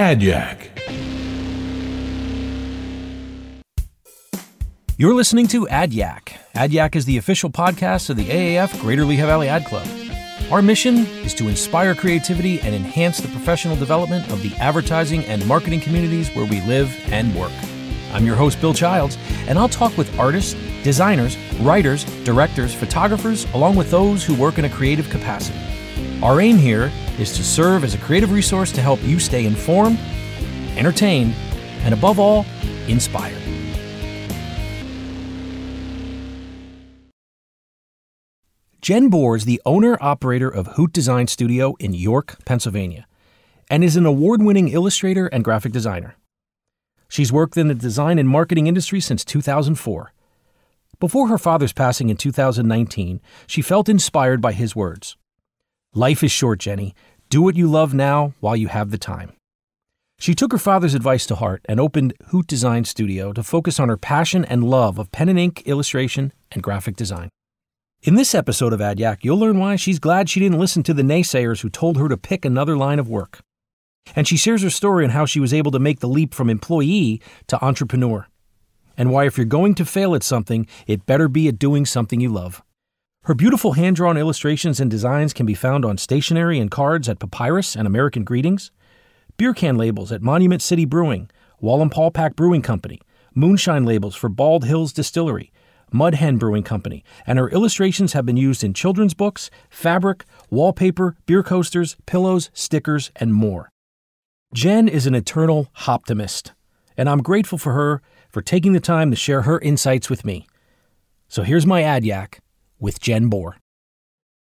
AdYack. You're listening to AdYack. AdYack is the official podcast of the AAF Greater Lehigh Valley Ad Club. Our mission is to inspire creativity and enhance the professional development of the advertising and marketing communities where we live and work. I'm your host, Bill Childs, and I'll talk with artists, designers, writers, directors, photographers, along with those who work in a creative capacity. Our aim here is to serve as a creative resource to help you stay informed, entertained, and above all, inspired. Jen Borror is the owner operator of Hoot Design Studio in York, Pennsylvania, and is an award winning illustrator and graphic designer. She's worked in the design and marketing industry since 2004. Before her father's passing in 2019, she felt inspired by his words Life is short, Jenny. Do what you love now while you have the time. She took her father's advice to heart and opened Hoot Design Studio to focus on her passion and love of pen and ink illustration and graphic design. In this episode of AdYack, you'll learn why she's glad she didn't listen to the naysayers who told her to pick another line of work. And she shares her story on how she was able to make the leap from employee to entrepreneur. And why, if you're going to fail at something, it better be at doing something you love. Her beautiful hand drawn illustrations and designs can be found on stationery and cards at Papyrus and American Greetings, beer can labels at Monument City Brewing, Wall and Paul Wallenpaupack Brewing Company, moonshine labels for Bald Hills Distillery, Mud Hen Brewing Company, and her illustrations have been used in children's books, fabric, wallpaper, beer coasters, pillows, stickers, and more. Jen is an eternal optimist, and I'm grateful for her for taking the time to share her insights with me. So here's my AdYack with Jen Borror.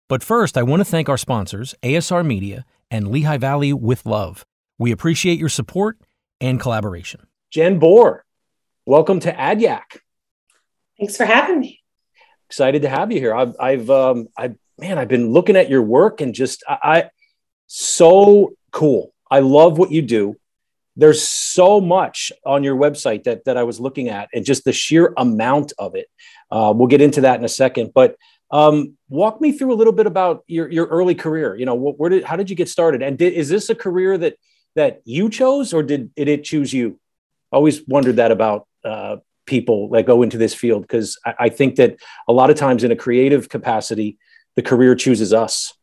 But first, I want to thank our sponsors, ASR Media and Lehigh Valley with Love. We appreciate your support and collaboration. Jen Borror, welcome to AdYack. Thanks for having me. Excited to have you here. I've, I've, um, I, man, I've been looking at your work and just, I, I so cool. I love what you do. There's so much on your website that that I was looking at, and just the sheer amount of it. Uh, we'll get into that in a second, but um, walk me through a little bit about your your early career. You know, where did how did you get started, and did, is this a career that that you chose, or did, did it choose you? Always wondered that about uh, people that go into this field because I, I think that a lot of times in a creative capacity, the career chooses us.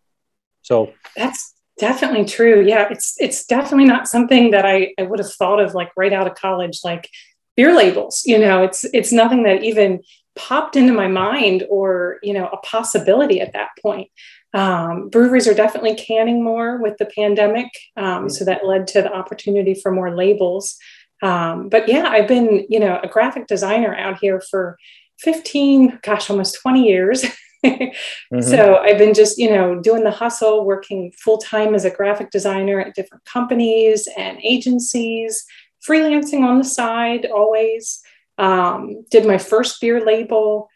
So that's Definitely true. Yeah, it's it's definitely not something that I, I would have thought of like right out of college, like beer labels. You know, it's it's nothing that even popped into my mind or you know a possibility at that point. Um, breweries are definitely canning more with the pandemic, um, so that led to the opportunity for more labels. Um, but yeah, I've been you know a graphic designer out here for 15, gosh, almost 20 years. mm-hmm. So I've been just, you know, doing the hustle, working full time as a graphic designer at different companies and agencies, freelancing on the side always. Um, did my first beer label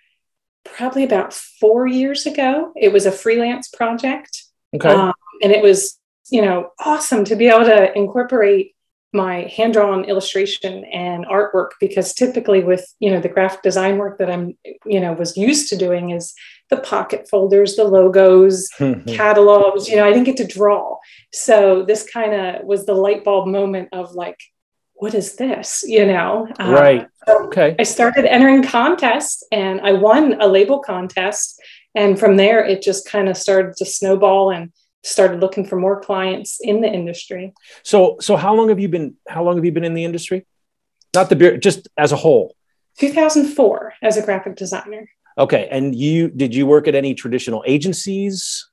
probably about four years ago. It was a freelance project. Okay. Um, and it was, you know, awesome to be able to incorporate my hand-drawn illustration and artwork because typically with you know the graphic design work that i'm you know was used to doing is the pocket folders the logos catalogs you know i didn't get to draw so this kind of was the light bulb moment of like what is this you know uh, right uh, okay i started entering contests and i won a label contest and from there it just kind of started to snowball and started looking for more clients in the industry. So, so how long have you been? How long have you been in the industry? Not the beer, just as a whole. 2004 as a graphic designer. Okay, and you did you work at any traditional agencies?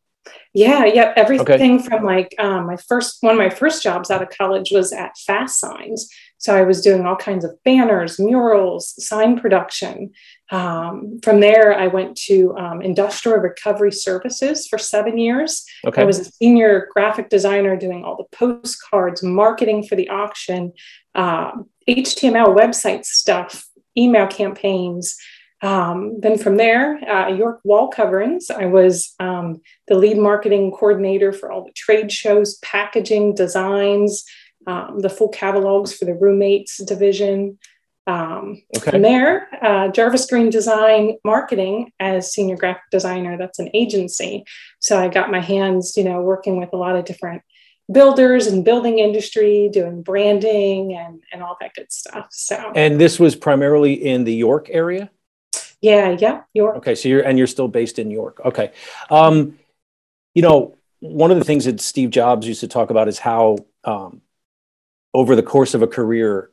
Yeah, yeah, everything okay. from like um, my first one of my first jobs out of college was at Fast Signs. So I was doing all kinds of banners, murals, sign production. Um, from there, I went to um, Industrial Recovery Services for seven years. Okay. I was a senior graphic designer doing all the postcards, marketing for the auction, uh, HTML website stuff, email campaigns. Um, then from there, uh, York Wall Coverings, I was um, the lead marketing coordinator for all the trade shows, packaging, designs, um, the full catalogs for the roommates division. Um, okay. From there, uh, Jarvis Green Design Marketing as senior graphic designer. That's an agency. So I got my hands, you know, working with a lot of different builders and building industry, doing branding and, and all that good stuff. So, and this was primarily in the York area? Yeah, yeah, York. Okay, so you're, and you're still based in York. Okay. Um, you know, one of the things that Steve Jobs used to talk about is how um, over the course of a career,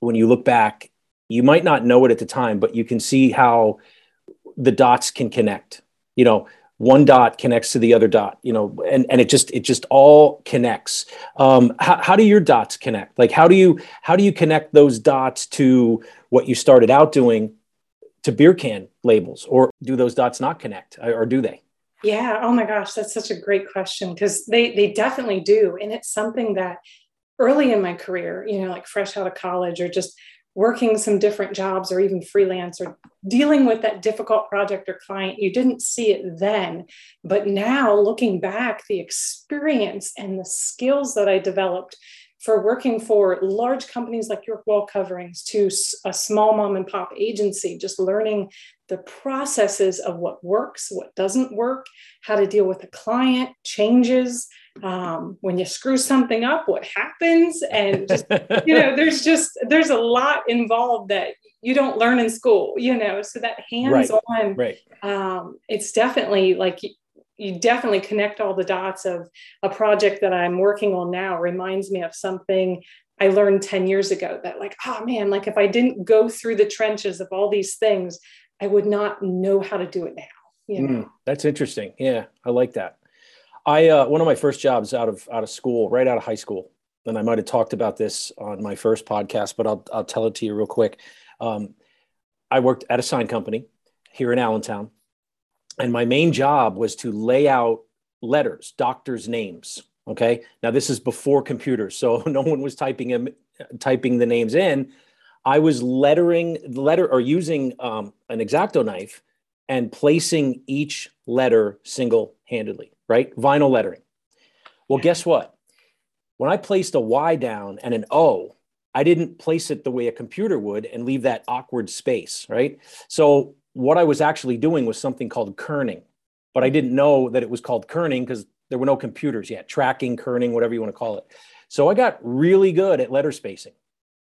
when you look back, you might not know it at the time, but you can see how the dots can connect. You know, one dot connects to the other dot. You know, and and it just it just all connects. Um, how, how do your dots connect? Like how do you how do you connect those dots to what you started out doing to beer can labels, or do those dots not connect, uh, or do they? Yeah. Oh my gosh, that's such a great question because they they definitely do, and it's something that early in my career, you know, like fresh out of college or just working some different jobs or even freelance or dealing with that difficult project or client, you didn't see it then. But now looking back, the experience and the skills that I developed for working for large companies like York Wall Coverings to a small mom and pop agency, just learning the processes of what works, what doesn't work, how to deal with a client, changes, um, when you screw something up, what happens, and just you know, there's just there's a lot involved that you don't learn in school, you know. So that hands-on, right. right. Um, it's definitely like you definitely connect all the dots of a project that I'm working on now reminds me of something I learned 10 years ago that like, oh man, like if I didn't go through the trenches of all these things, I would not know how to do it now. You know? Mm, that's interesting. Yeah, I like that. I uh, one of my first jobs out of out of school, right out of high school, and I might have talked about this on my first podcast, but I'll I'll tell it to you real quick. Um, I worked at a sign company here in Allentown, and my main job was to lay out letters, doctors' names. Okay, now this is before computers, so no one was typing them, typing the names in. I was lettering the letter or using um, an exacto knife and placing each letter single handedly right? Vinyl lettering. Well, guess what? When I placed a Y down and an O, I didn't place it the way a computer would and leave that awkward space, right? So what I was actually doing was something called kerning, but I didn't know that it was called kerning because there were no computers yet, tracking, kerning, whatever you want to call it. So I got really good at letter spacing,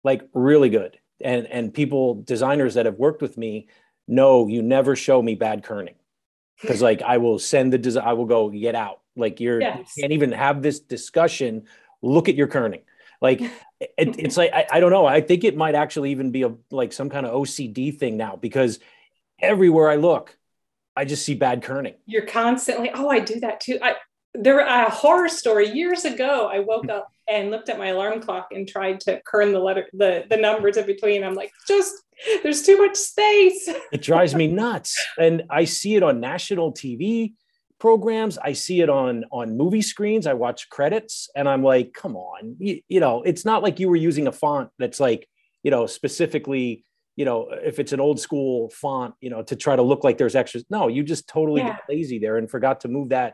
like really good. And and people, designers that have worked with me, know you never show me bad kerning because like I will send the design, I will go get out. Like you're yes. you can't even have this discussion. Look at your kerning. Like it, it's like I, I don't know. I think it might actually even be a like some kind of OCD thing now because everywhere I look, I just see bad kerning. You're constantly, oh, I do that too. I there a horror story years ago. I woke up and looked at my alarm clock and tried to kern the letter the the numbers in between. I'm like, just there's too much space. it drives me nuts. And I see it on national TV programs. I see it on on movie screens. I watch credits and I'm like, come on. You, you know, it's not like you were using a font that's like, you know, specifically you know, if it's an old school font, you know, to try to look like there's extras. No, you just totally yeah. got lazy there and forgot to move that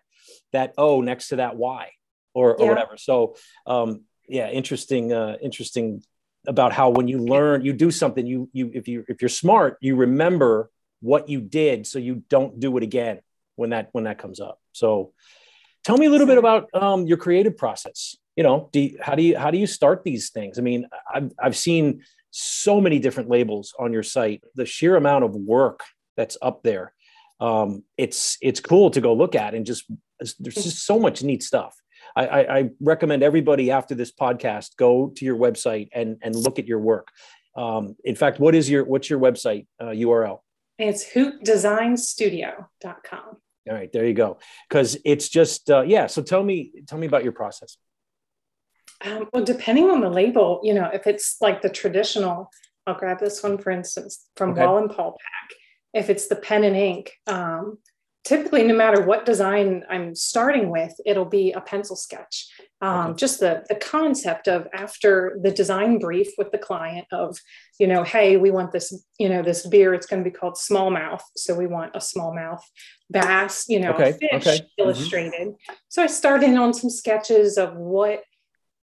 that O next to that Y or, yeah. or whatever. So um, yeah, interesting, uh, interesting about how when you learn, you do something, you you if you if you're smart, you remember what you did so you don't do it again when that when that comes up. So tell me a little bit about um, your creative process. You know, do you, how do you how do you start these things? I mean, I've I've seen so many different labels on your site. The sheer amount of work that's up there, um, it's it's cool to go look at and just there's just so much neat stuff. I, I, I, recommend everybody after this podcast go to your website and and look at your work. Um, in fact, what is your what's your website uh, URL? It's hootdesignstudio.com. All right, there you go. Because it's just uh, yeah. So tell me tell me about your process. Um, well, depending on the label, you know, if it's like the traditional, I'll grab this one for instance from okay. Pack. If it's the pen and ink, um, typically no matter what design i'm starting with it'll be a pencil sketch um, okay. just the, the concept of after the design brief with the client of you know hey we want this you know this beer it's going to be called smallmouth so we want a smallmouth bass you know okay. fish okay. Mm-hmm. illustrated mm-hmm. so i started on some sketches of what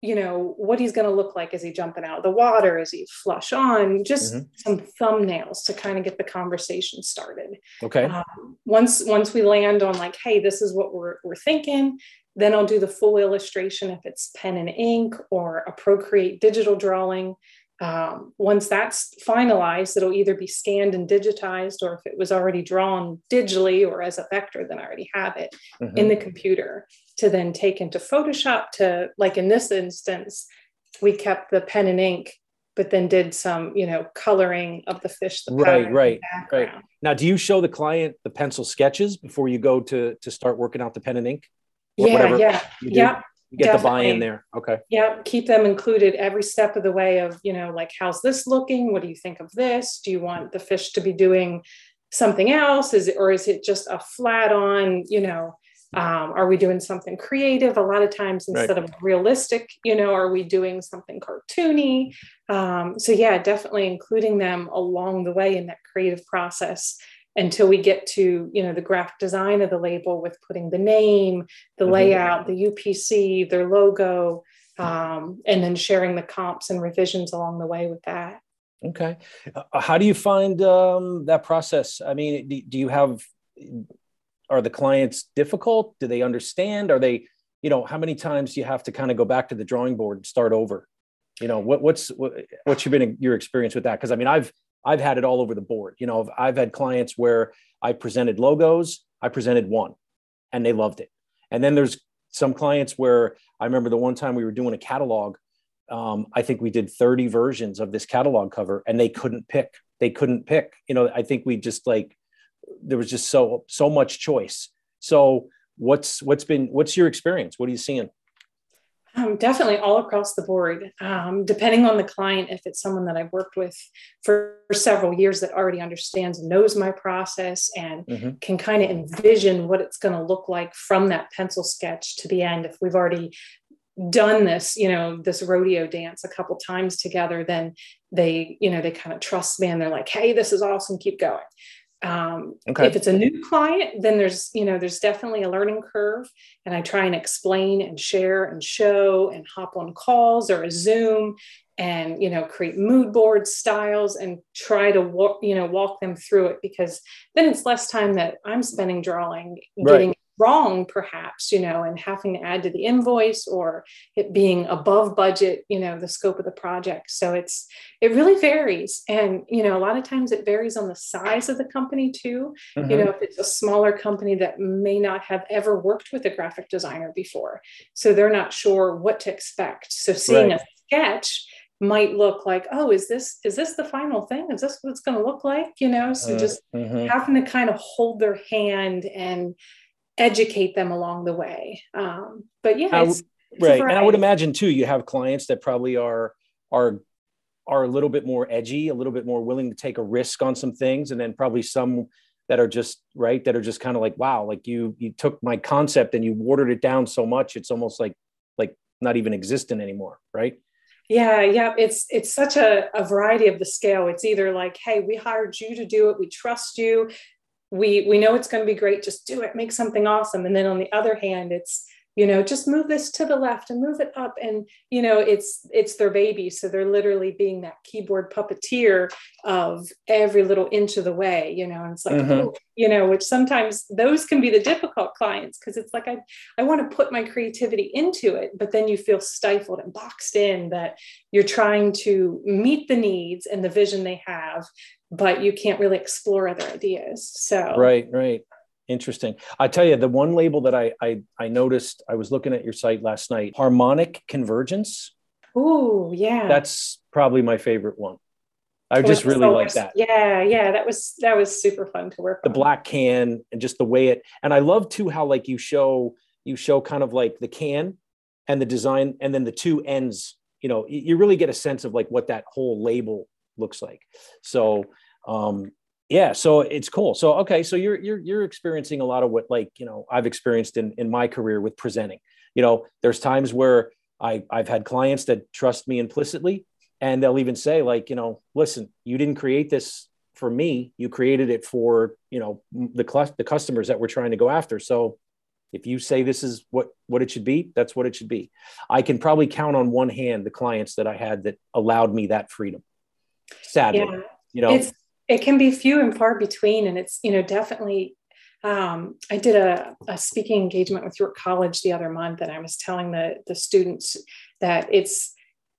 you know what he's going to look like as he jumping out of the water as he flush on just mm-hmm. some thumbnails to kind of get the conversation started okay um, once once we land on like hey this is what we're, we're thinking then I'll do the full illustration if it's pen and ink or a Procreate digital drawing. Um, once that's finalized, it'll either be scanned and digitized, or if it was already drawn digitally or as a vector, then I already have it mm-hmm. in the computer to then take into Photoshop to, like in this instance, we kept the pen and ink, but then did some, you know, coloring of the fish. The right, right, right. Now, do you show the client the pencil sketches before you go to to start working out the pen and ink? Yeah, whatever yeah, yeah. You get Definitely. the buy-in there. Okay. Yeah, keep them included every step of the way of, you know, like how's this looking? What do you think of this? Do you want the fish to be doing something else? Is it or is it just a flat on, you know, um, are we doing something creative? A lot of times instead right. of realistic, you know, are we doing something cartoony? Um, so yeah, definitely including them along the way in that creative process until we get to you know the graphic design of the label with putting the name the mm-hmm. layout the upc their logo um, and then sharing the comps and revisions along the way with that okay uh, how do you find um, that process i mean do, do you have are the clients difficult do they understand are they you know how many times you have to kind of go back to the drawing board and start over you know what, what's what, what's been your experience with that because i mean i've I've had it all over the board. You know, I've had clients where I presented logos, I presented one, and they loved it. And then there's some clients where I remember the one time we were doing a catalog. Um, I think we did 30 versions of this catalog cover, and they couldn't pick. They couldn't pick. You know, I think we just like there was just so so much choice. So what's what's been what's your experience? What are you seeing? Um, definitely all across the board, um, depending on the client. If it's someone that I've worked with for, for several years that already understands and knows my process and mm-hmm. can kind of envision what it's going to look like from that pencil sketch to the end. If we've already done this, you know, this rodeo dance a couple times together, then they, you know, they kind of trust me and they're like, hey, this is awesome, keep going. Um, okay. If it's a new client, then there's you know there's definitely a learning curve, and I try and explain and share and show and hop on calls or a Zoom and you know create mood board styles and try to walk you know walk them through it because then it's less time that I'm spending drawing, right. getting wrong perhaps you know and having to add to the invoice or it being above budget you know the scope of the project so it's it really varies and you know a lot of times it varies on the size of the company too mm-hmm. you know if it's a smaller company that may not have ever worked with a graphic designer before so they're not sure what to expect so seeing right. a sketch might look like oh is this is this the final thing is this what it's going to look like you know so uh, just mm-hmm. having to kind of hold their hand and educate them along the way. Um, but yeah, it's, it's right. And I would imagine too, you have clients that probably are are are a little bit more edgy, a little bit more willing to take a risk on some things, and then probably some that are just right that are just kind of like wow like you you took my concept and you watered it down so much it's almost like like not even existent anymore right yeah yeah it's it's such a, a variety of the scale it's either like hey we hired you to do it we trust you we we know it's going to be great just do it make something awesome. And then on the other hand it's you know just move this to the left and move it up and you know it's it's their baby so they're literally being that keyboard puppeteer of every little inch of the way you know and it's like mm-hmm. oh, you know which sometimes those can be the difficult clients because it's like i i want to put my creativity into it but then you feel stifled and boxed in that you're trying to meet the needs and the vision they have but you can't really explore other ideas. So right, right. Interesting. I tell you, the one label that I, I I noticed, I was looking at your site last night, harmonic convergence. Oh, yeah. That's probably my favorite one. I just really so like that. Yeah, yeah, that was that was super fun to work. The on. black can and just the way it, and I love too how like you show you show kind of like the can and the design, and then the two ends. You know, you really get a sense of like what that whole label looks like. So um, yeah, so it's cool. So okay, so you're you're you're experiencing a lot of what like you know I've experienced in in my career with presenting. You know, there's times where I I've had clients that trust me implicitly, and they'll even say like you know, listen, you didn't create this for me, you created it for you know the cl- the customers that we're trying to go after. So if you say this is what what it should be that's what it should be i can probably count on one hand the clients that i had that allowed me that freedom sadly yeah. you know it's, it can be few and far between and it's you know definitely Um, I did a, a, speaking engagement with York College the other month, and I was telling the, the students that it's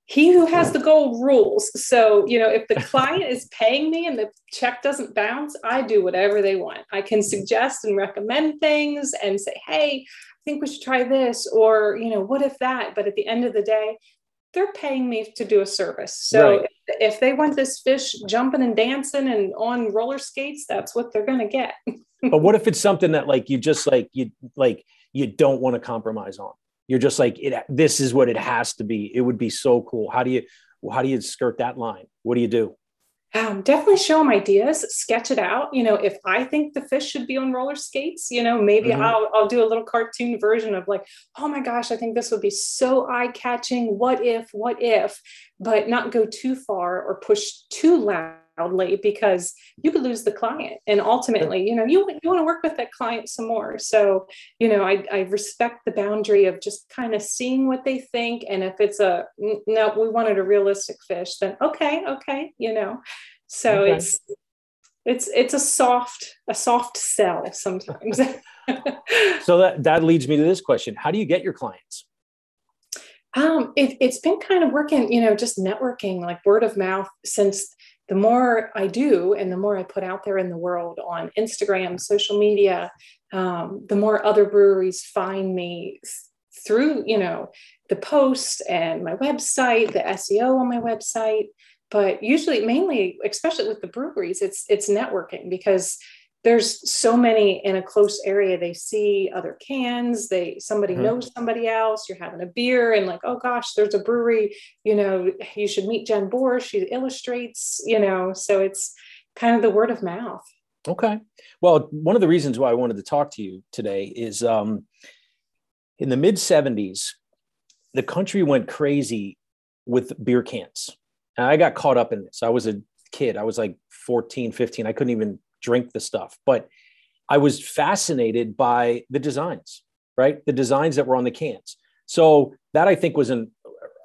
he who has the gold rules. So, you know, if the client is paying me and the check doesn't bounce, I do whatever they want. I can suggest and recommend things and say, hey, I think we should try this, or, you know, what if that? But at the end of the day, they're paying me to do a service. So right. if, if, they want this fish jumping and dancing and on roller skates, that's what they're going to get. but what if it's something that like you just like you like you don't want to compromise on? you're just like it this is what it has to be it would be so cool how do you how do you skirt that line what do you do um, definitely show them ideas sketch it out you know if i think the fish should be on roller skates you know maybe mm-hmm. I'll, I'll do a little cartoon version of like oh my gosh i think this would be so eye-catching what if what if but not go too far or push too loud loudly because you could lose the client. And ultimately you know you, you want to work with that client some more. So you know I, I respect the boundary of just kind of seeing what they think. And if it's a no we wanted a realistic fish then okay okay you know. So okay. it's it's it's a soft a soft sell sometimes. So that that leads me to this question. How do you get your clients? Um, it, it's been kind of working, you know, just networking, like word of mouth since the more I do and the more I put out there in the world on Instagram, social media, um, the more other breweries find me through, you know, the posts and my website, the SEO on my website. But usually, mainly, especially with the breweries, it's it's networking because there's so many in a close area they see other cans they somebody mm-hmm. knows somebody else you're having a beer and like oh gosh there's a brewery you know you should meet jen borror she illustrates you know so it's kind of the word of mouth. Okay. Well one of the reasons why i wanted to talk to you today is um, in the mid 70s the country went crazy with beer cans. And i got caught up in this. I was a kid. I was like 14 15 i couldn't even drink the stuff. But I was fascinated by the designs, right? The designs that were on the cans. So that I think was an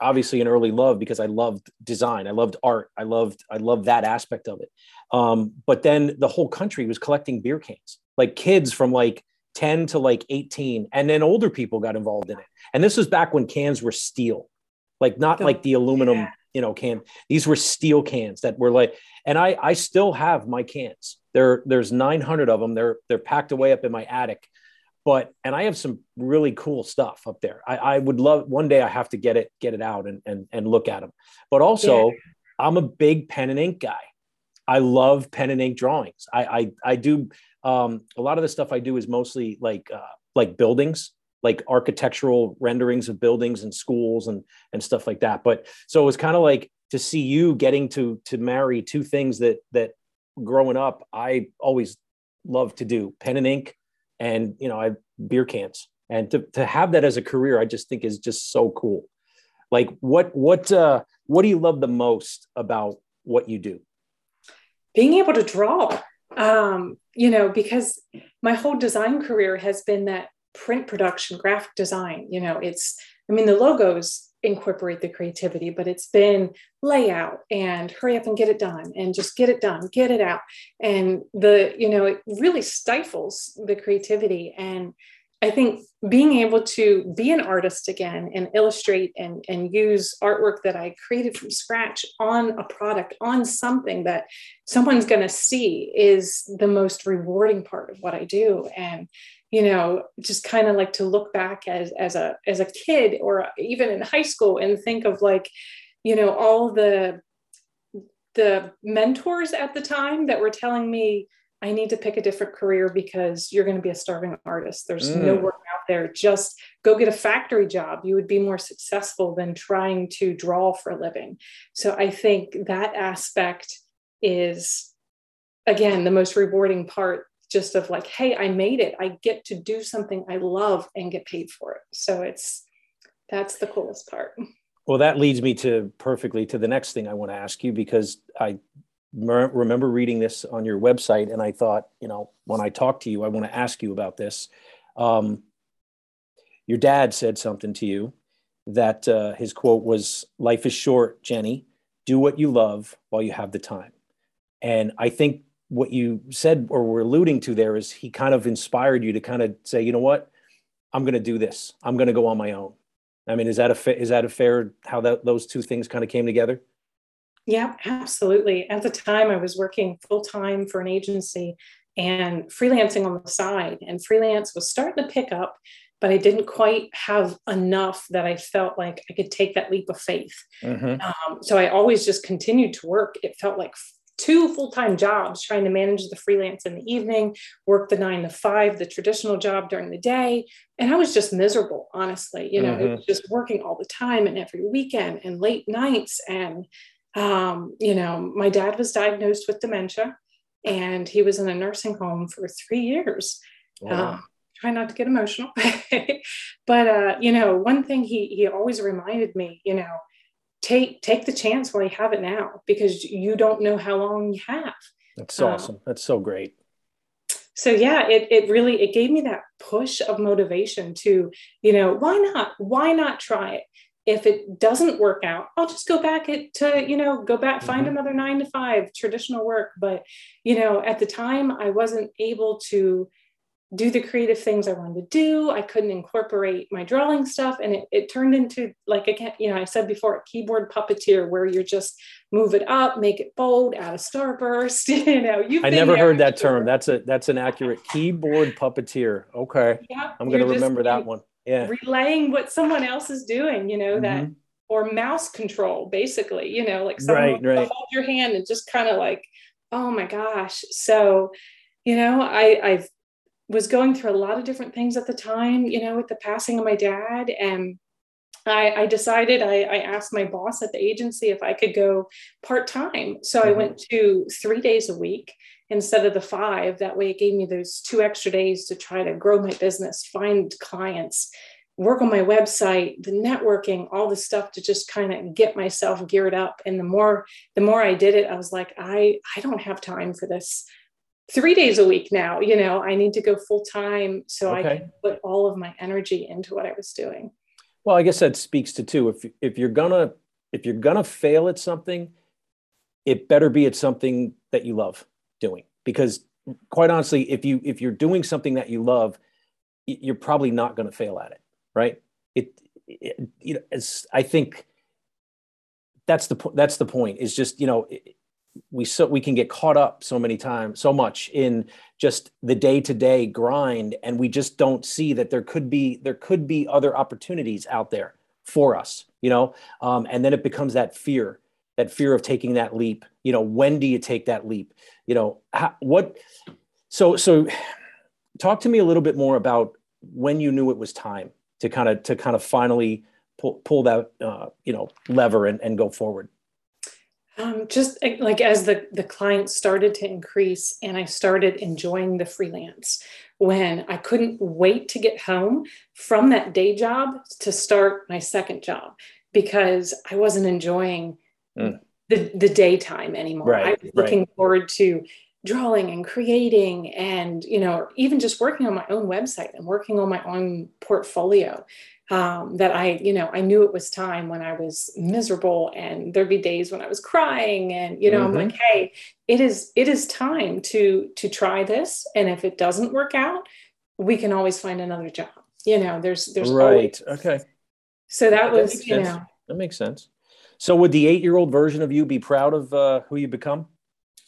obviously an early love because I loved design. I loved art. I loved I loved that aspect of it. Um, but then the whole country was collecting beer cans, like kids from like 10 to like 18, and then older people got involved in it. And this was back when cans were steel, like not like the aluminum, you know, can. These were steel cans that were like, and I I still have my cans. There, there's 900 of them. They're they're packed away up in my attic. But and I have some really cool stuff up there. I, I would love one day I have to get it get it out and and, and look at them. But also, yeah. I'm a big pen and ink guy. I love pen and ink drawings. I I, I do um, a lot of the stuff I do is mostly like uh, like buildings, like architectural renderings of buildings and schools and and stuff like that. But so it was kind of like to see you getting to to marry two things that that growing up, I always loved to do pen and ink and, you know, I beer cans. And to, to have that as a career, I just think is just so cool. Like what, what, uh, what do you love the most about what you do? Being able to draw, um, you know, because my whole design career has been that print production, graphic design, you know, it's, I mean, the logos incorporate the creativity, but it's been layout and hurry up and get it done and just get it done, get it out. And the, you know, it really stifles the creativity. And I think being able to be an artist again and illustrate and, and use artwork that I created from scratch on a product, on something that someone's going to see is the most rewarding part of what I do. And you know just kind of like to look back as as a as a kid or even in high school and think of like you know all the the mentors at the time that were telling me I need to pick a different career because you're going to be a starving artist. There's mm. no work out there. Just go get a factory job. You would be more successful than trying to draw for a living. So I think that aspect is, again, the most rewarding part just of like, hey, I made it. I get to do something I love and get paid for it. So it's that's the coolest part. Well, that leads me to perfectly to the next thing I want to ask you because I remember reading this on your website and I thought, you know, when I talk to you, I want to ask you about this. Um, your dad said something to you that uh, his quote was, Life is short, Jenny. Do what you love while you have the time. And I think what you said or were alluding to there is he kind of inspired you to kind of say, you know what, I'm going to do this. I'm going to go on my own. I mean, is that a fa- is that a fair how that those two things kind of came together? Yeah, absolutely. At the time, I was working full time for an agency and freelancing on the side, and freelance was starting to pick up, but I didn't quite have enough that I felt like I could take that leap of faith. Mm-hmm. Um, so I always just continued to work. It felt like two full-time jobs trying to manage the freelance in the evening work the nine to five the traditional job during the day and i was just miserable honestly you know mm-hmm. it was just working all the time and every weekend and late nights and um, you know my dad was diagnosed with dementia and he was in a nursing home for three years wow. um, try not to get emotional but uh, you know one thing he he always reminded me you know take take the chance while you have it now because you don't know how long you have. That's awesome um, that's so great. So yeah it, it really it gave me that push of motivation to you know why not? Why not try it? If it doesn't work out i'll just go back it to you know go back find mm-hmm. another nine to five traditional work. But you know at the time i wasn't able to do the creative things I wanted to do. I couldn't incorporate my drawing stuff. And it, it turned into like, again, you know, I said before, a keyboard puppeteer where you're just move it up, make it bold, add a starburst. you know, you I never heard that term. That's a, that's an accurate keyboard puppeteer. Okay. Yeah, I'm going to remember that one. Yeah. Relaying what someone else is doing, you know, mm-hmm. that, or mouse control, basically, you know, like someone right, right. hold your hand and just kind of like, oh my gosh. So, you know, I, I've was going through a lot of different things at the time, you know, with the passing of my dad. And I, I decided, I, I, asked my boss at the agency if I could go part time. So mm-hmm. I went to three days a week instead of the five. That way it gave me those two extra days to try to grow my business, find clients, work on my website, the networking, all the stuff to just kind of get myself geared up. And the more, the more I did it, I was like, I, I don't have time for this three days a week now. You know, I need to go full time so okay. I can put all of my energy into what I was doing. Well, I guess that speaks to too. If if you're gonna if you're gonna fail at something, it better be at something that you love doing. Because quite honestly, if you if you're doing something that you love, you're probably not going to fail at it, right? It, it you know, as I think that's the that's the point. Is just you know. We so we can get caught up so many times so much in just the day-to-day grind and we just don't see that there could be there could be other opportunities out there for us you know? Um, and then it becomes that fear that fear of taking that leap. You know when do you take that leap? You know how, what so so talk to me a little bit more about when you knew it was time to kind of to kind of finally pull, pull that uh, you know lever and, and go forward um, just eh, like as the the clients started to increase and I started enjoying the freelance when I couldn't wait to get home from that day job to start my second job because I wasn't enjoying mm. the, the daytime anymore. Right, I was looking right. forward to drawing and creating and you know even just working on my own website and working on my own portfolio um, that I, you know, I knew it was time when I was miserable and there'd be days when I was crying and, you know, mm-hmm. I'm like, hey, it is, it is time to, to try this. And if it doesn't work out, we can always find another job. You know, there's, there's right. Always, okay. So that, was, you know, that makes sense. So would the eight-year-old version of you be proud of uh, who you become?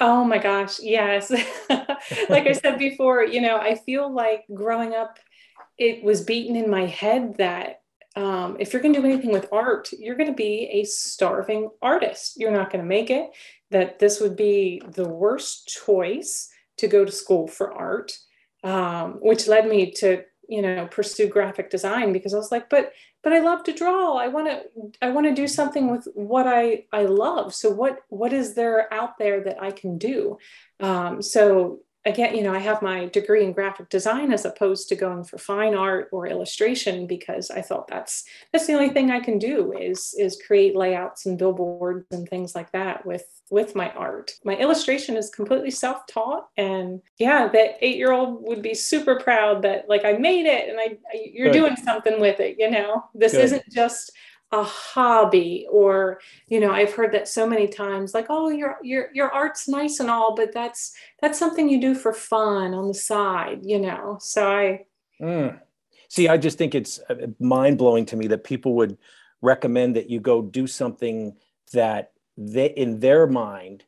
Oh my gosh, yes. like I said before, you know, I feel like growing up it was beaten in my head that um, if you're going to do anything with art, you're going to be a starving artist. You're not going to make it. That this would be the worst choice to go to school for art, um, which led me to you know pursue graphic design because I was like, but but I love to draw. I want to I want to do something with what I I love. So what what is there out there that I can do? Um, so again, you know, I have my degree in graphic design as opposed to going for fine art or illustration because I thought that's that's the only thing I can do is is create layouts and billboards and things like that with with my art. My illustration is completely self-taught and yeah, that 8-year-old would be super proud that like I made it and I, I you're Good. doing something with it, you know. This Good. isn't just a hobby or you know i've heard that so many times like oh your your your art's nice and all but that's that's something you do for fun on the side you know so i mm. see i just think it's uh, mind-blowing to me that people would recommend that you go do something that they in their mind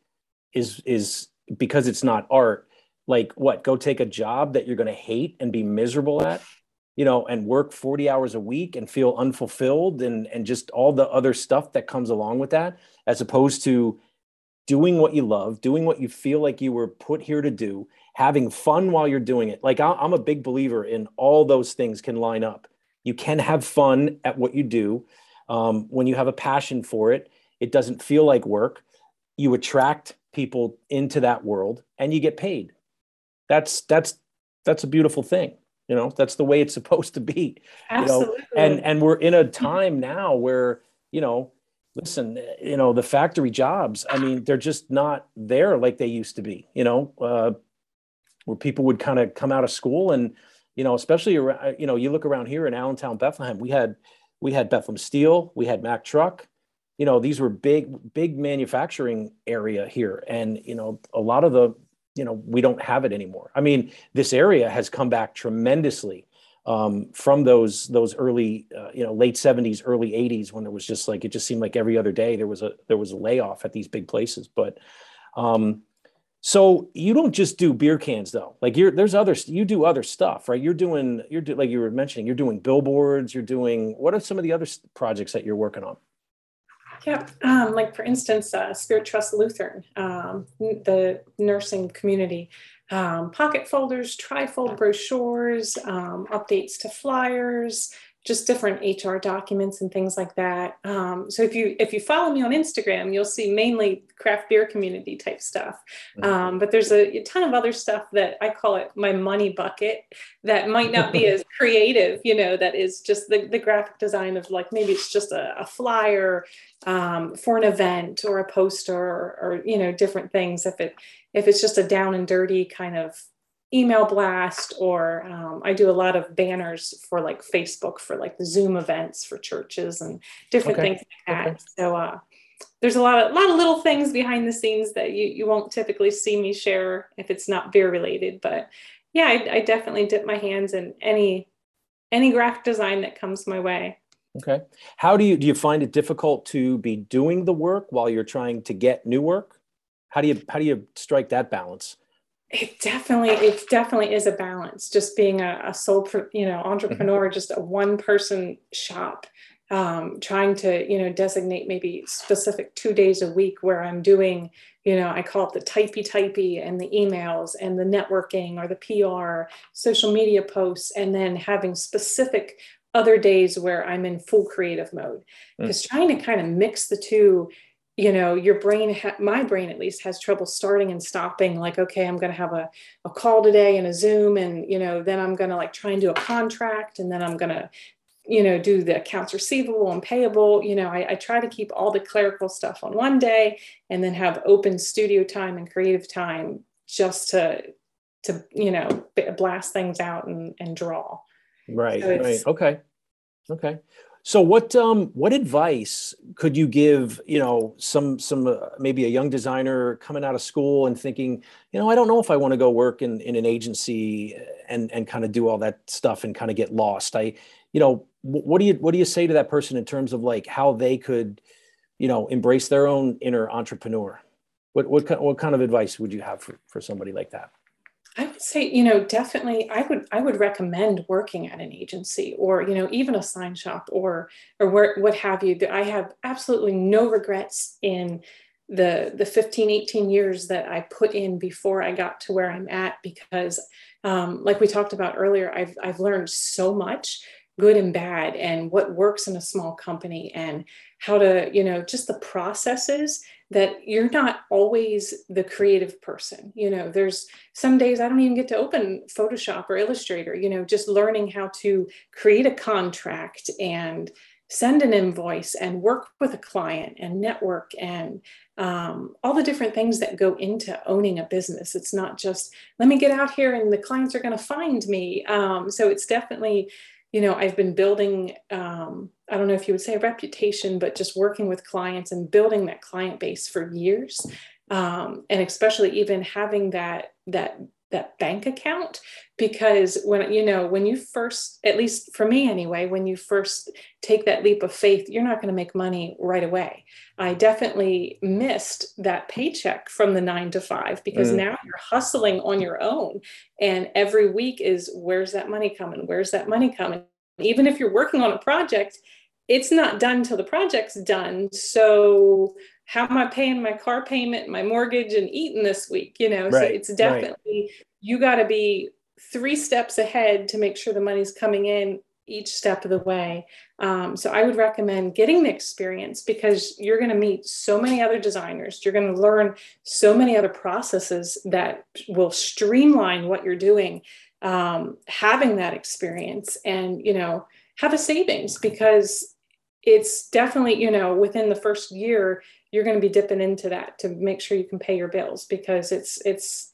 is is because it's not art like what go take a job that you're going to hate and be miserable at you know, and work 40 hours a week and feel unfulfilled and, and just all the other stuff that comes along with that, as opposed to doing what you love, doing what you feel like you were put here to do, having fun while you're doing it. Like I'm a big believer in all those things can line up. You can have fun at what you do. Um, when you have a passion for it, it doesn't feel like work. You attract people into that world and you get paid. That's that's that's a beautiful thing you know that's the way it's supposed to be Absolutely. you know? And and we're in a time now where you know listen you know the factory jobs i mean they're just not there like they used to be you know? Uh, where people would kind of come out of school and you know especially around you know you look around here in allentown bethlehem we had we had bethlehem steel we had mack truck. You know these were big big manufacturing area here. And you know a lot of the you know we don't have it anymore. I mean this area has come back tremendously um, from those those early uh, you know late 70s early 80s when it was just like it just seemed like every other day there was a there was a layoff at these big places. But um, so you don't just do beer cans though. Like you're there's other you do other stuff right? You're doing you're do, like you were mentioning you're doing billboards you're doing what are some of the other projects that you're working on yeah, um, like for instance, uh, Spirit Trust Lutheran, um, the nursing community, um, pocket folders, trifold brochures, um, updates to flyers, just different HR documents and things like that. Um, so if you if you follow me on Instagram, you'll see mainly craft beer community type stuff. Um, but there's a, a, ton of other stuff that I call it my money bucket that might not be as creative, you know, that is just the, the graphic design of like maybe it's just a, a flyer um, for an event or a poster or, or you know different things. If it if it's just a down and dirty kind of email blast or um, i do a lot of banners for like facebook for like the zoom events for churches and different okay. things like that. Okay. so uh, there's a lot of a lot of little things behind the scenes that you, you won't typically see me share if it's not beer related but yeah I, I definitely dip my hands in any any graphic design that comes my way. Okay. How do you do you find it difficult to be doing the work while you're trying to get new work? How do you how do you strike that balance it definitely it definitely is a balance just being a, a sole you know entrepreneur mm-hmm. just a one person shop um, trying to you know designate maybe specific two days a week where i'm doing you know i call it the typey typey and the emails and the networking or the pr social media posts and then having specific other days where i'm in full creative mode because mm. trying to kind of mix the two you know your brain ha- my brain at least has trouble starting and stopping like okay i'm going to have a, a call today and a zoom and you know then i'm going to like try and do a contract and then i'm going to you know do the accounts receivable and payable. You know I, I try to keep all the clerical stuff on one day and then have open studio time and creative time just to to you know blast things out and, and draw. Right so right. Okay. Okay so what um, what advice could you give you know some some uh, maybe a young designer coming out of school and thinking you know I don't know if I want to go work in in an agency and and kind of do all that stuff and kind of get lost. I you know what do you what do you say to that person in terms of like how they could you know embrace their own inner entrepreneur? What what what kind of advice would you have for for somebody like that? I would say, you know, definitely I would I would recommend working at an agency or, you know, even a sign shop or or where, what have you. I have absolutely no regrets in the the 15 18 years that I put in before I got to where I'm at because um, like we talked about earlier, I've I've learned so much good and bad and what works in a small company and how to you know just the processes that you're not always the creative person you know there's some days i don't even get to open photoshop or illustrator you know just learning how to create a contract and send an invoice and work with a client and network and um, all the different things that go into owning a business. It's not just let me get out here and the clients are going to find me. Um, so it's definitely you know, I've been building um, I don't know if you would say a reputation, but just working with clients and building that client base for years. Um, and especially even having that that that bank account because when you know when you first at least for me anyway when you first take that leap of faith you're not going to make money right away i definitely missed that paycheck from the 9 to 5 because mm. now you're hustling on your own and every week is where's that money coming where's that money coming even if you're working on a project it's not done till the project's done. So how am I paying my car payment, my mortgage, and eating this week? You know, right, so it's definitely right. you got to be three steps ahead to make sure the money's coming in each step of the way. Um, so I would recommend getting the experience because you're going to meet so many other designers. You're going to learn so many other processes that will streamline what you're doing. Um, having that experience and you know have a savings because it's definitely you know within the first year you're going to be dipping into that to make sure you can pay your bills because it's it's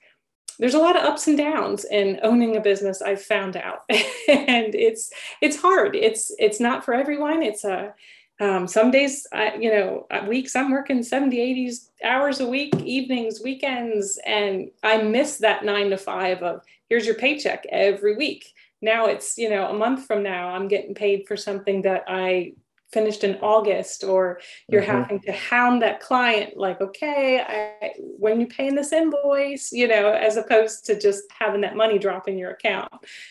there's a lot of ups and downs in owning a business i've found out. And it's it's hard. It's it's not for everyone. It's a um, some days I, you know weeks i'm working 70 80 hours a week evenings weekends and i miss that nine to five of here's your paycheck every week. Now it's you know a month from now i'm getting paid for something that i finished in August, or you're mm-hmm. having to hound that client, like, okay, I, when you paying this invoice, you know, as opposed to just having that money drop in your account.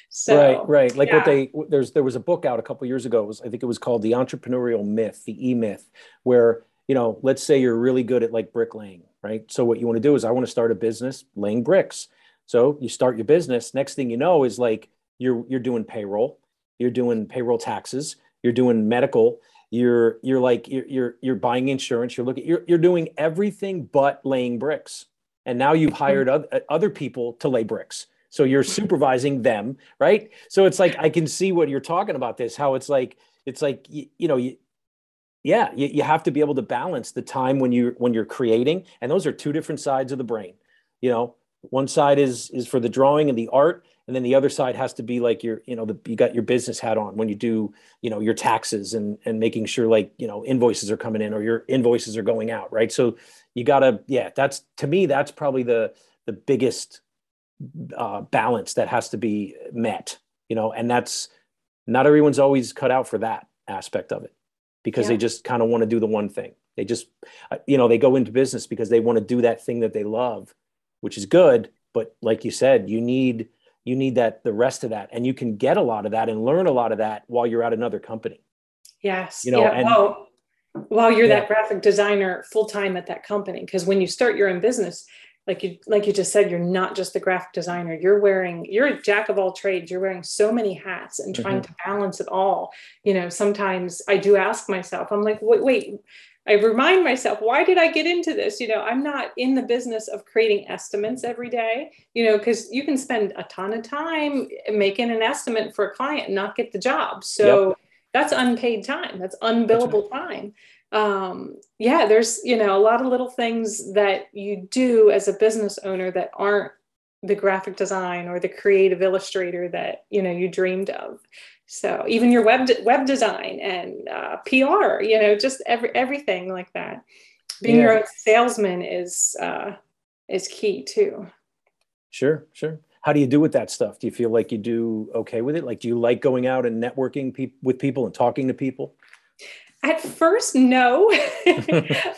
So, right, right. Like yeah. what they there's there was a book out a couple years ago. It was I think it was called The Entrepreneurial Myth, the E Myth, where you know, let's say you're really good at like bricklaying, right? So what you want to do is I want to start a business laying bricks. So you start your business. Next thing you know is like you're you're doing payroll, you're doing payroll taxes, you're doing medical, you're you're like you're you're, you're buying insurance you're looking you're, you're doing everything but laying bricks. And now you've mm-hmm. hired other, uh, other people to lay bricks. So you're supervising them right? So it's like i can see what you're talking about this how it's like it's like you, you know you, yeah you, you have to be able to balance the time when you when you're creating. And those are two different sides of the brain. You know one side is is for the drawing and the art and then the other side has to be like your you know the, you got your business hat on when you do you know your taxes and and making sure like you know invoices are coming in or your invoices are going out right? So you gotta yeah that's to me that's probably the the biggest uh, balance that has to be met you know? And that's not everyone's always cut out for that aspect of it because yeah. they just kind of want to do the one thing. They just uh, you know they go into business because they want to do that thing that they love which is good but like you said you need you need that the rest of that and you can get a lot of that and learn a lot of that while you're at another company yes you know yeah. and, well, while you're yeah. that graphic designer full time at that company because when you start your own business like you like you just said you're not just the graphic designer you're wearing you're a jack of all trades you're wearing so many hats and trying mm-hmm. to balance it all you know sometimes i do ask myself i'm like wait wait I remind myself, why did I get into this? You know, I'm not in the business of creating estimates every day, you know, because you can spend a ton of time making an estimate for a client and not get the job. So yep. that's unpaid time, that's unbillable that's right. time. Um, yeah, there's, you know, a lot of little things that you do as a business owner that aren't the graphic design or the creative illustrator that, you know, you dreamed of. So even your web de- web design and uh, PR, you know, just every everything like that. Being yeah. your own salesman is uh, is key too. Sure, sure. How do you do with that stuff? Do you feel like you do okay with it? Like, do you like going out and networking pe- with people and talking to people? At first, no.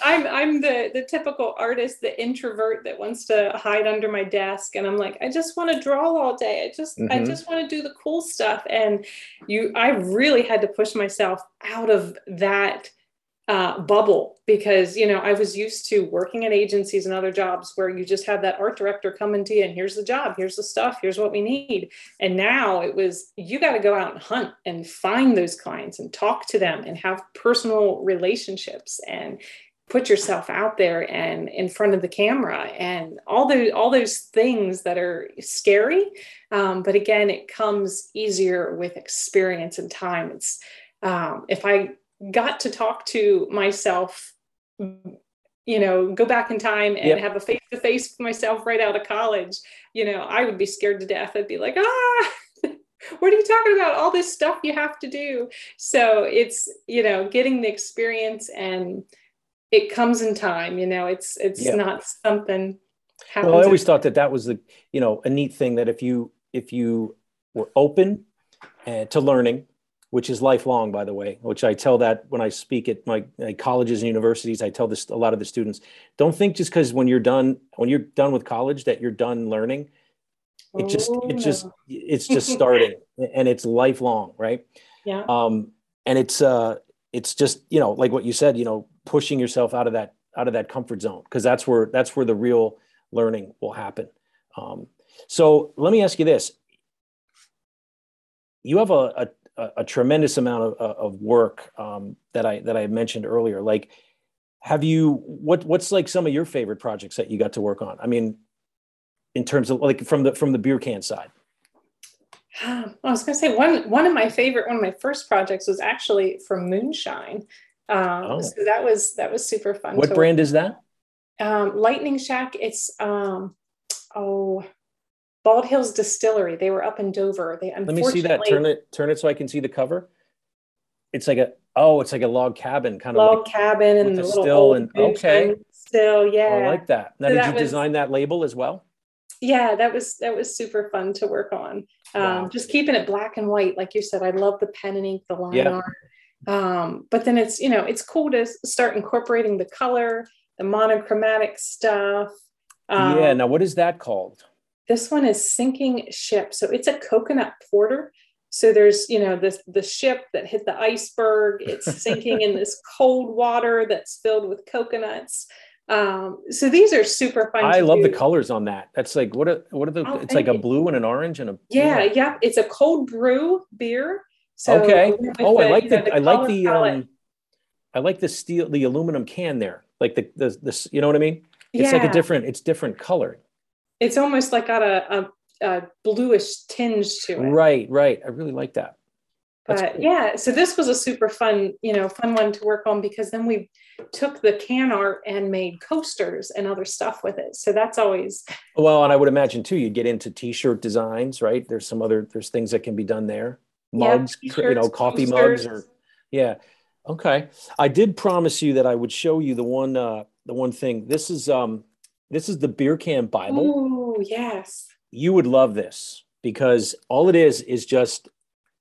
I'm I'm the the typical artist, the introvert that wants to hide under my desk, and I'm like, I just want to draw all day. I just mm-hmm. I just want to do the cool stuff. And you, I really had to push myself out of that uh, bubble because you know I was used to working at agencies and other jobs where you just have that art director coming to you and here's the job, here's the stuff, here's what we need. And now it was you got to go out and hunt and find those clients and talk to them and have personal relationships and put yourself out there and in front of the camera and all those all those things that are scary. Um, but again, it comes easier with experience and time. It's um, if I got to talk to myself you know go back in time and yep. have a face to face with myself right out of college you know i would be scared to death i'd be like ah what are you talking about? All this stuff you have to do. So it's, you know, getting the experience and it comes in time, you know, it's, it's yeah. not something. Well, I always thought that that was the, you know, a neat thing that if you, if you were open uh, to learning, which is lifelong, by the way, which I tell that when I speak at my, my colleges and universities, I tell this a lot of the students, don't think just because when you're done, when you're done with college that you're done learning. It just oh, it just it's just starting and it's lifelong right? Yeah. Um and it's uh it's just you know like what you said you know pushing yourself out of that out of that comfort zone because that's where that's where the real learning will happen. Um so let me ask you this. You have a a, a tremendous amount of, of work um, that i that i mentioned earlier like have you what what's like some of your favorite projects that you got to work on i mean in terms of like from the from the beer can side? I was going to say one one of my favorite one of my first projects was actually from Moonshine. Um, oh. So that was that was super fun. What brand work. is that? Um, Lightning Shack. It's um, oh Bald Hills Distillery. They were up in Dover. They let me see that. Turn it turn it so I can see the cover. It's like a oh, it's like a log cabin kind log of log like, cabin and the still and okay still yeah. I like that. Now, so did that you was, design that label as well? yeah that was that was super fun to work on um, wow. just keeping it black and white like you said i love the pen and ink the line yeah. art um, but then it's you know it's cool to start incorporating the color the monochromatic stuff um, yeah now what is that called this one is sinking ship so it's a coconut porter so there's you know this the ship that hit the iceberg it's sinking in this cold water that's filled with coconuts um, so these are super fun. I love do. the colors on that. That's like what are what are the? Oh, it's like a blue and an orange and a yeah, yeah. yeah. It's a cold brew beer. So okay. Oh, the, I like the, know, the I like the um, I like the steel, the aluminum can there. Like the the this, you know what I mean? It's yeah. like a different. It's different color. It's almost like got a, a, a bluish tinge to it. Right, right. I really like that. That's but cool. yeah, so this was a super fun, you know, fun one to work on because then we took the can art and made coasters and other stuff with it. So that's always well, and I would imagine too, you'd get into t-shirt designs, right? There's some other there's things that can be done there. Mugs, yeah, you know, coffee coasters. mugs or yeah. Okay. I did promise you that I would show you the one uh the one thing. This is um this is the beer can Bible. Oh, yes. You would love this because all it is is just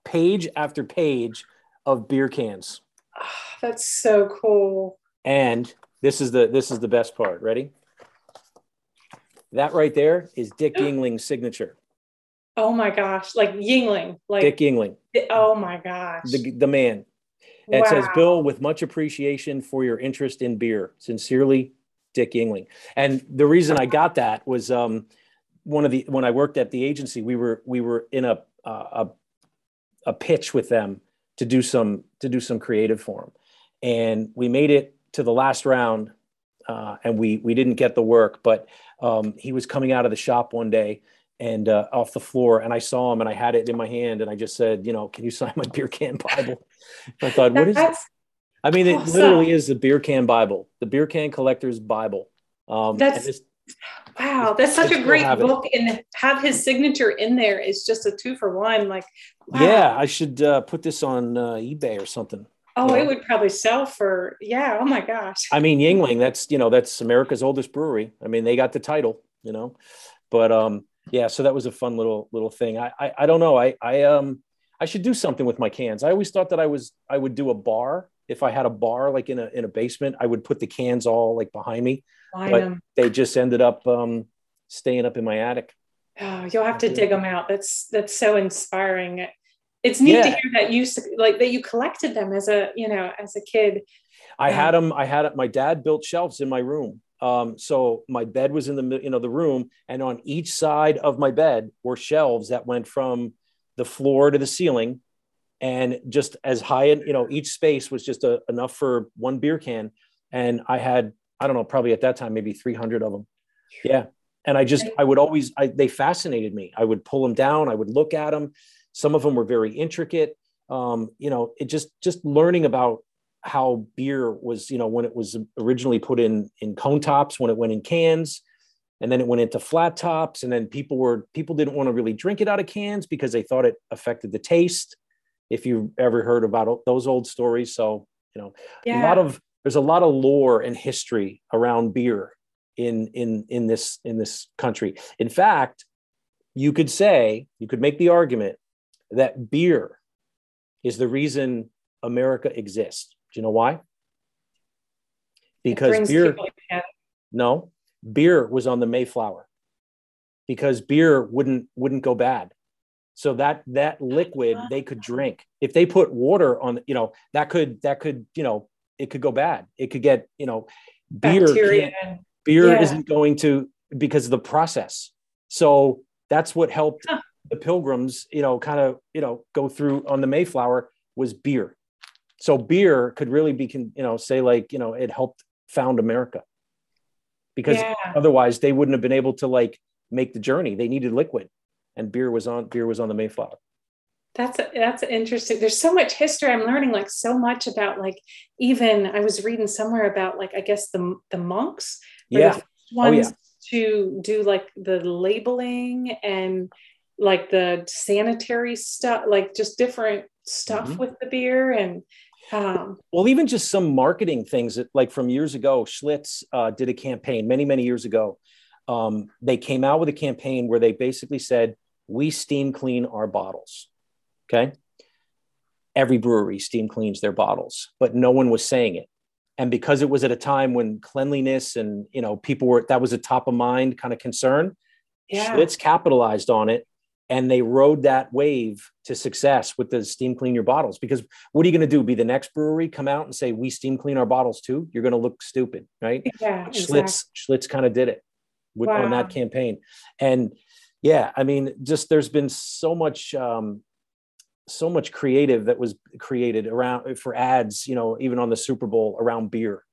page after page of beer cans. Oh, that's so cool. And this is the this is the best part. Ready? That right there is Dick Yuengling's signature. Oh my gosh, like Yuengling, like Dick Yuengling. Oh my gosh, the the man. Wow. It says, "Bill, with much appreciation for your interest in beer, sincerely, Dick Yuengling." And the reason I got that was um, one of the when I worked at the agency, we were we were in a a a pitch with them to do some to do some creative for them, and we made it to the last round, uh, and we we didn't get the work, but um, he was coming out of the shop one day and uh, off the floor, and I saw him, and I had it in my hand, and I just said, you know, can you sign my beer can Bible? I thought, what is that? I mean, it awesome. literally is the beer can Bible, the beer can collector's Bible. Um, That's this, Wow, that's such a great book, it. and have his signature in there is just a two for one. Like, wow. yeah, I should uh, put this on uh, eBay or something. Oh, it would probably sell for yeah. Oh my gosh. I mean, Yuengling. That's you know that's America's oldest brewery. I mean, they got the title, you know, but um, yeah. So that was a fun little little thing. I I, I don't know. I I um I should do something with my cans. I always thought that I was I would do a bar if I had a bar like in a in a basement. I would put the cans all like behind me but they just ended up um, staying up in my attic. Oh, you'll have to dig them out. That's that's so inspiring. It's neat yeah. to hear that you like that you collected them as a you know as a kid. I um, had them. I had my dad built shelves in my room. Um, so my bed was in the you know the room, and on each side of my bed were shelves that went from the floor to the ceiling, and just as high and you know each space was just a, enough for one beer can. And I had I don't know, probably at that time, maybe 300 of them. Yeah. And I just, I would always, I, they fascinated me. I would pull them down. I would look at them. Some of them were very intricate. Um, you know, it just, just learning about how beer was, you know, when it was originally put in, in cone tops, when it went in cans and then it went into flat tops and then people were people didn't want to really drink it out of cans because they thought it affected the taste if you've ever heard about those old stories. So you know yeah. a lot of there's a lot of lore and history around beer in in in this in this country. In fact you could say you could make the argument that beer is the reason america exists. Do you know why? Because beer no beer was on the mayflower because beer wouldn't wouldn't go bad so that that liquid they could drink if they put water on you know that could that could you know it could go bad it could get you know beer beer yeah. isn't going to because of the process so that's what helped huh. the pilgrims you know kind of you know go through on the mayflower was beer so beer could really be can you know say like you know it helped found america because yeah. otherwise they wouldn't have been able to like make the journey. They needed liquid, and beer was on beer was on the Mayflower. That's that's interesting. There's so much history. I'm learning like so much about like even I was reading somewhere about like I guess the the monks. Yeah. ones oh, yeah. to do like the labeling and like the sanitary stuff, like just different stuff mm-hmm. with the beer and um, well, even just some marketing things that, like from years ago, Schlitz uh, did a campaign many, many years ago. Um, they came out with a campaign where they basically said, "We steam clean our bottles." Okay, every brewery steam cleans their bottles, but no one was saying it. And because it was at a time when cleanliness and you know people were that was a top of mind kind of concern, yeah. Schlitz capitalized on it and they rode that wave to success with the steam clean your bottles because what are you going to do be the next brewery come out and say we steam clean our bottles too you're going to look stupid right yeah schlitz exactly. schlitz kind of did it with, wow. on that campaign and yeah i mean just there's been so much um so much creative that was created around for ads you know even on the super bowl around beer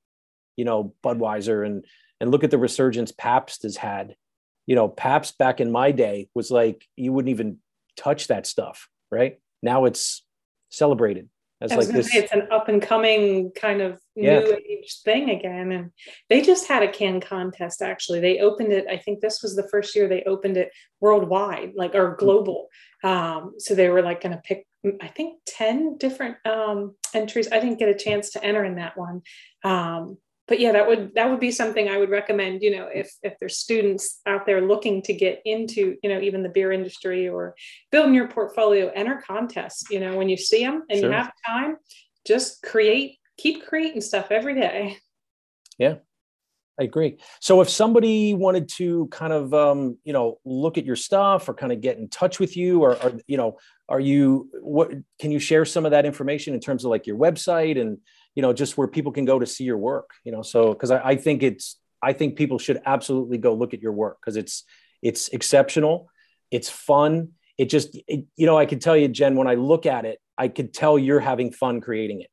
you know budweiser and and look at the resurgence pabst has had you know, Pabst back in my day was like you wouldn't even touch that stuff, right? Now it's celebrated as like this. Say, it's an up and coming kind of yeah. new age thing again, and they just had a can contest. Actually, they opened it. I think this was the first year they opened it worldwide, like or global. Um, so they were like going to pick, I think, ten different um, entries. I didn't get a chance to enter in that one. Um, but yeah that would that would be something i would recommend you know if if there's students out there looking to get into you know even the beer industry or building your portfolio enter contests you know when you see them and sure. you have time just create keep creating stuff every day yeah I agree. So if somebody wanted to kind of um, you know look at your stuff or kind of get in touch with you, or, or you know, are you what can you share some of that information in terms of like your website and you know just where people can go to see your work you know? So because I, I think it's i think people should absolutely go look at your work because it's it's exceptional. It's fun. It just it, you know i can tell you jen when i look at it i could tell you're having fun creating it.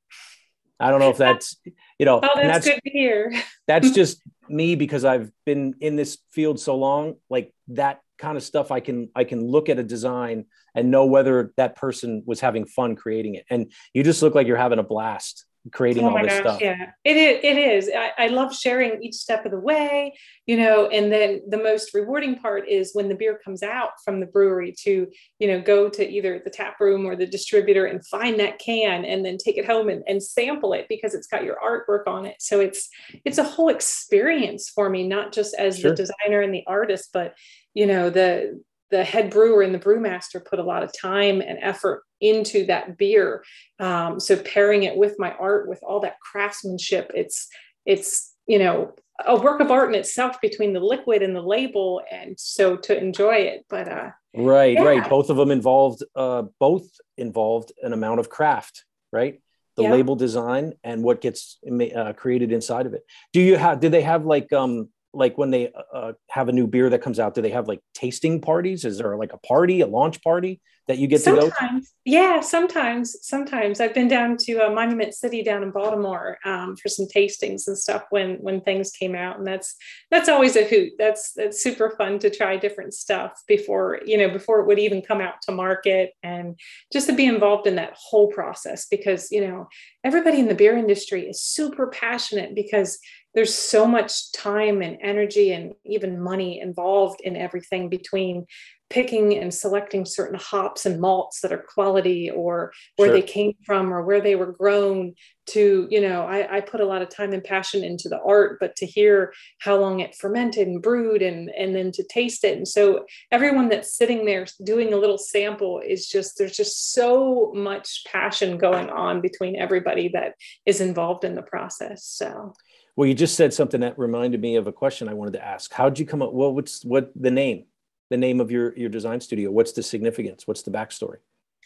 I don't know if that's you know oh, that's, that's good to hear. that's just me because i've been in this field so long like that kind of stuff i can i can look at a design and know whether that person was having fun creating it. And you just look like you're having a blast creating oh all this gosh, stuff. Yeah, it is. It is. I, I, love sharing each step of the way, you know, and then the most rewarding part is when the beer comes out from the brewery to, you know, go to either the tap room or the distributor and find that can and then take it home and, and sample it because it's got your artwork on it. So it's it's a whole experience for me, not just as sure. the designer and the artist, but you know, the the head brewer and the brewmaster put a lot of time and effort into that beer. Um, so pairing it with my art, with all that craftsmanship, it's it's you know a work of art in itself between the liquid and the label, and so to enjoy it. But uh, right, yeah. right, both of them involved uh, both involved an amount of craft, right? The yeah. label design and what gets uh, created inside of it. Do you have? Do they have like um like when they uh, have a new beer that comes out do they have like tasting parties? Is there like a party a launch party that you get sometimes, to? Go yeah sometimes sometimes. I've been down to uh, monument city down in baltimore um, for some tastings and stuff when when things came out and that's that's always a hoot. That's that's super fun to try different stuff before you know before it would even come out to market and just to be involved in that whole process because you know everybody in the beer industry is super passionate because there's so much time and energy and even money involved in everything between picking and selecting certain hops and malts that are quality or where sure. they came from or where they were grown to you know I, I, put a lot of time and passion into the art but to hear how long it fermented and brewed and and then to taste it and so everyone that's sitting there doing a little sample is just there's just so much passion going on between everybody that is involved in the process so well you just said something that reminded me of a question i wanted to ask how'd you come up well what's what the name the name of your your design studio what's the significance what's the backstory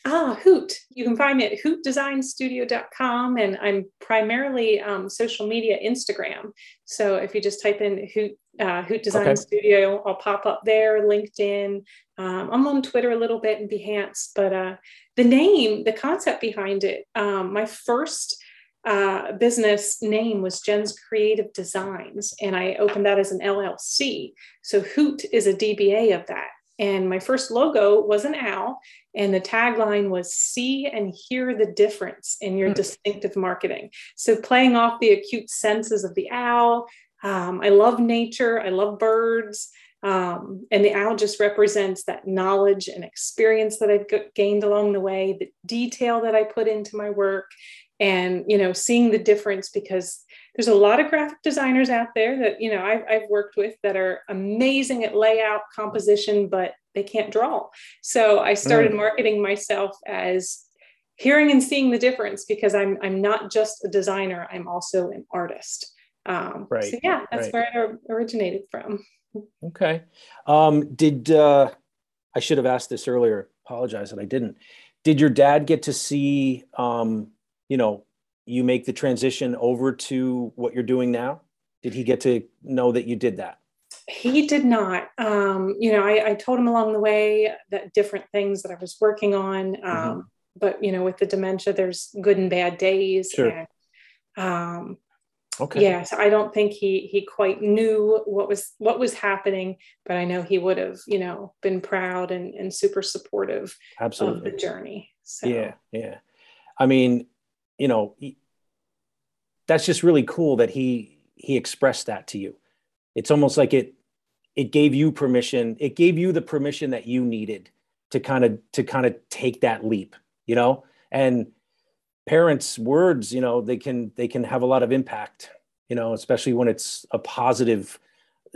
Ah, Hoot. You can find me at hootdesignstudio.com, and I'm primarily um, social media Instagram. So if you just type in Hoot uh, Hoot Design okay. Studio, I'll pop up there. LinkedIn. Um, I'm on Twitter a little bit and Behance, but uh, the name, the concept behind it, um, my first uh, business name was Jen's Creative Designs, and I opened that as an LLC. So Hoot is a DBA of that. And my first logo was an owl, and the tagline was see and hear the difference in your mm. distinctive marketing. So, playing off the acute senses of the owl. Um, I love nature, I love birds. Um, and the owl just represents that knowledge and experience that I've gained along the way, the detail that I put into my work, and you know seeing the difference because there's a lot of graphic designers out there that you know I've, I've worked with that are amazing at layout composition but they can't draw. So i started mm. marketing myself as hearing and seeing the difference because i'm i'm not just a designer i'm also an artist. Um, right so yeah that's right. where it originated from. Okay. Um, did uh, i should have asked this earlier apologize that i didn't. Did your dad get to see um, you know you make the transition over to what you're doing now? Did he get to know that you did that? He did not. Um, you know, I, I, told him along the way that different things that I was working on. Um, mm-hmm. But you know, with the dementia, there's good and bad days. Sure. And, um, okay. Yeah, so I don't think he he quite knew what was what was happening, but I know he would have, you know, been proud and, and super supportive Absolutely. of the journey. So. Yeah, yeah. I mean, you know, he, that's just really cool that he he expressed that to you. It's almost like it it gave you permission. It gave you the permission that you needed to kind of to kind of take that leap, you know? And parents' words, you know, they can they can have a lot of impact, you know, especially when it's a positive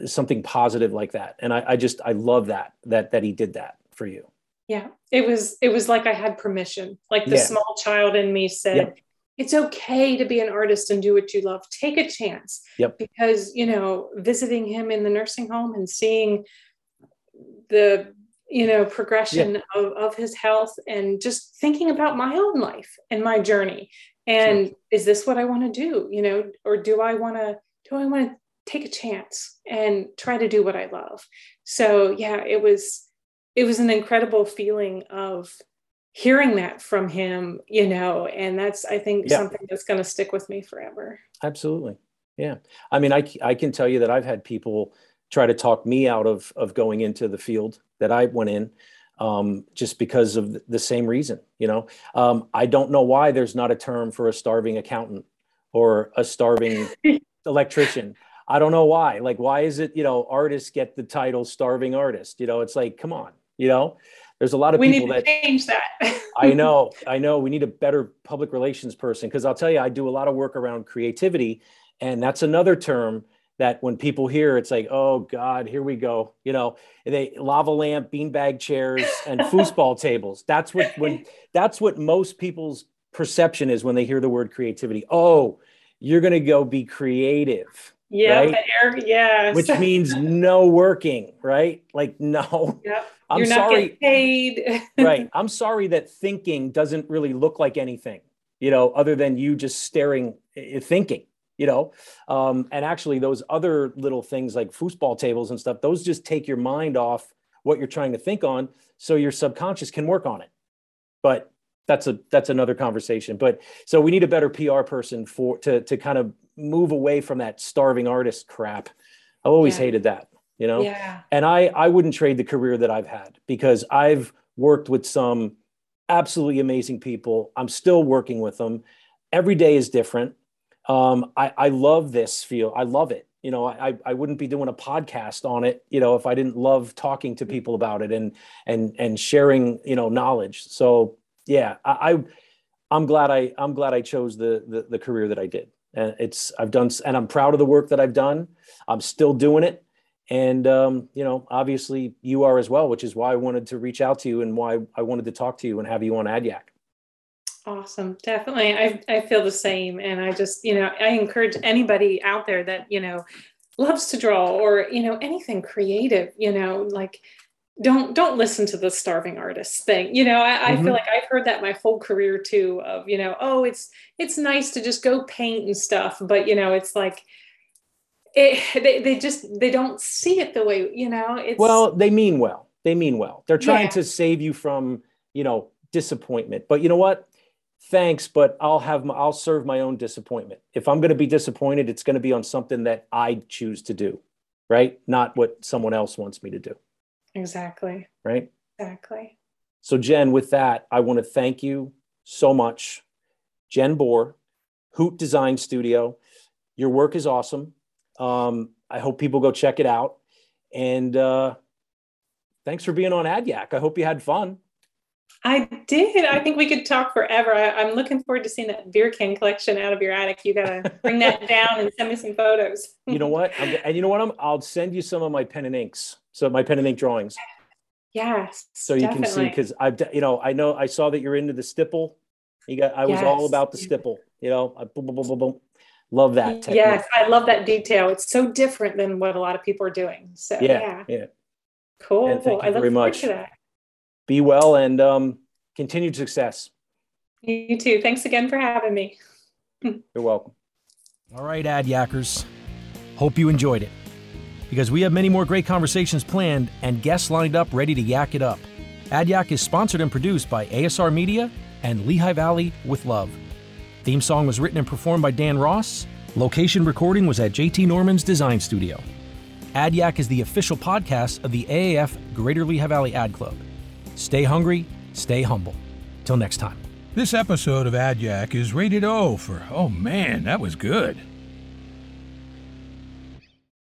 something positive like that. And I, I just I love that that that he did that for you. Yeah, it was it was like I had permission. Like the yeah. small child in me said, it's okay to be an artist and do what you love. Take a chance. Yep. Because, you know, visiting him in the nursing home and seeing the, you know, progression yep. of, of his health and just thinking about my own life and my journey. And sure. is this what I want to do? You know, or do I want to, do I want to take a chance and try to do what I love? So yeah, it was, it was an incredible feeling of hearing that from him, you know, and that's, I think, yeah. something that's going to stick with me forever. Absolutely. Yeah. I mean, I, I can tell you that I've had people try to talk me out of, of going into the field that I went in um, just because of the same reason, you know, um, I don't know why there's not a term for a starving accountant or a starving electrician. I don't know why. Like, why is it, you know, artists get the title starving artist? You know, it's like, come on, you know, there's a lot of we people that change that. I know, I know. We need a better public relations person because I'll tell you, I do a lot of work around creativity, and that's another term that when people hear, it's like, oh God, here we go. You know, they lava lamp, beanbag chairs, and foosball tables. That's what when that's what most people's perception is when they hear the word creativity. Oh, you're gonna go be creative. Yeah, right? air, yeah. Which means no working, right? Like no. Yep. I'm You're not sorry. paid. right. I'm sorry that thinking doesn't really look like anything, you know, other than you just staring, eh, thinking, you know. Um, and actually, those other little things like foosball tables and stuff, those just take your mind off what you're trying to think on, so your subconscious can work on it. But that's a that's another conversation. But so we need a better PR person for to to kind of move away from that starving artist crap. I've always yeah. hated that you know yeah. and i i wouldn't trade the career that i've had because i've worked with some absolutely amazing people i'm still working with them every day is different Um, I, I love this field. I love it. You know, I, I wouldn't be doing a podcast on it, you know, if I didn't love talking to people about it and and and sharing, you know, knowledge. So yeah, I, I I'm glad I I'm glad I chose the the, the career that I did. And it's I've done and I'm proud of the work that I've done. I'm still doing it. And um, you know obviously you are as well which is why i wanted to reach out to you and why i wanted to talk to you and have you on AdYack. Awesome. Definitely. I, I feel the same. And i just you know i encourage anybody out there that you know loves to draw or you know anything creative you know like don't don't listen to the starving artist thing. You know I, mm-hmm. I, feel like i've heard that my whole career too of you know oh it's it's nice to just go paint and stuff but you know it's like it, they, they just they don't see it the way you know it's well they mean well. They mean well. They're trying yeah. to save you from you know disappointment. But you know what? Thanks but i'll have my, i'll serve my own disappointment. If i'm going to be disappointed it's going to be on something that i choose to do right? Not what someone else wants me to do exactly right exactly so jen with that i want to thank you so much jen borror hoot design studio your work is awesome um, I hope people go check it out. And uh, thanks for being on AdYack. I hope you had fun. I did. I think we could talk forever. I, am looking forward to seeing that beer can collection out of your attic. You gotta bring that down and send me some photos. you know what? I'm, and you know what? I'm, I'll send you some of my pen and inks. So my pen and ink drawings. Yes. So you definitely. can see because I've you know I know I saw that you're into the stipple. You got I was yes. all about the stipple. You know, I, boom, boom, boom, boom, love that technique. yes i love that detail it's so different than what a lot of people are doing so yeah yeah, yeah. cool and thank you I very much be well and um, continued success you too thanks again for having me you're welcome all right adyackers hope you enjoyed it because we have many more great conversations planned and guests lined up ready to yak it up AdYack is sponsored and produced by asr media and lehigh valley with love Theme song was written and performed by Dan Ross. Location recording was at JT Norman's Design Studio. AdYack is the official podcast of the AAF Greater Lehigh Valley Ad Club. Stay hungry, stay humble. Till next time. This episode of AdYack is rated O for, oh man, that was good.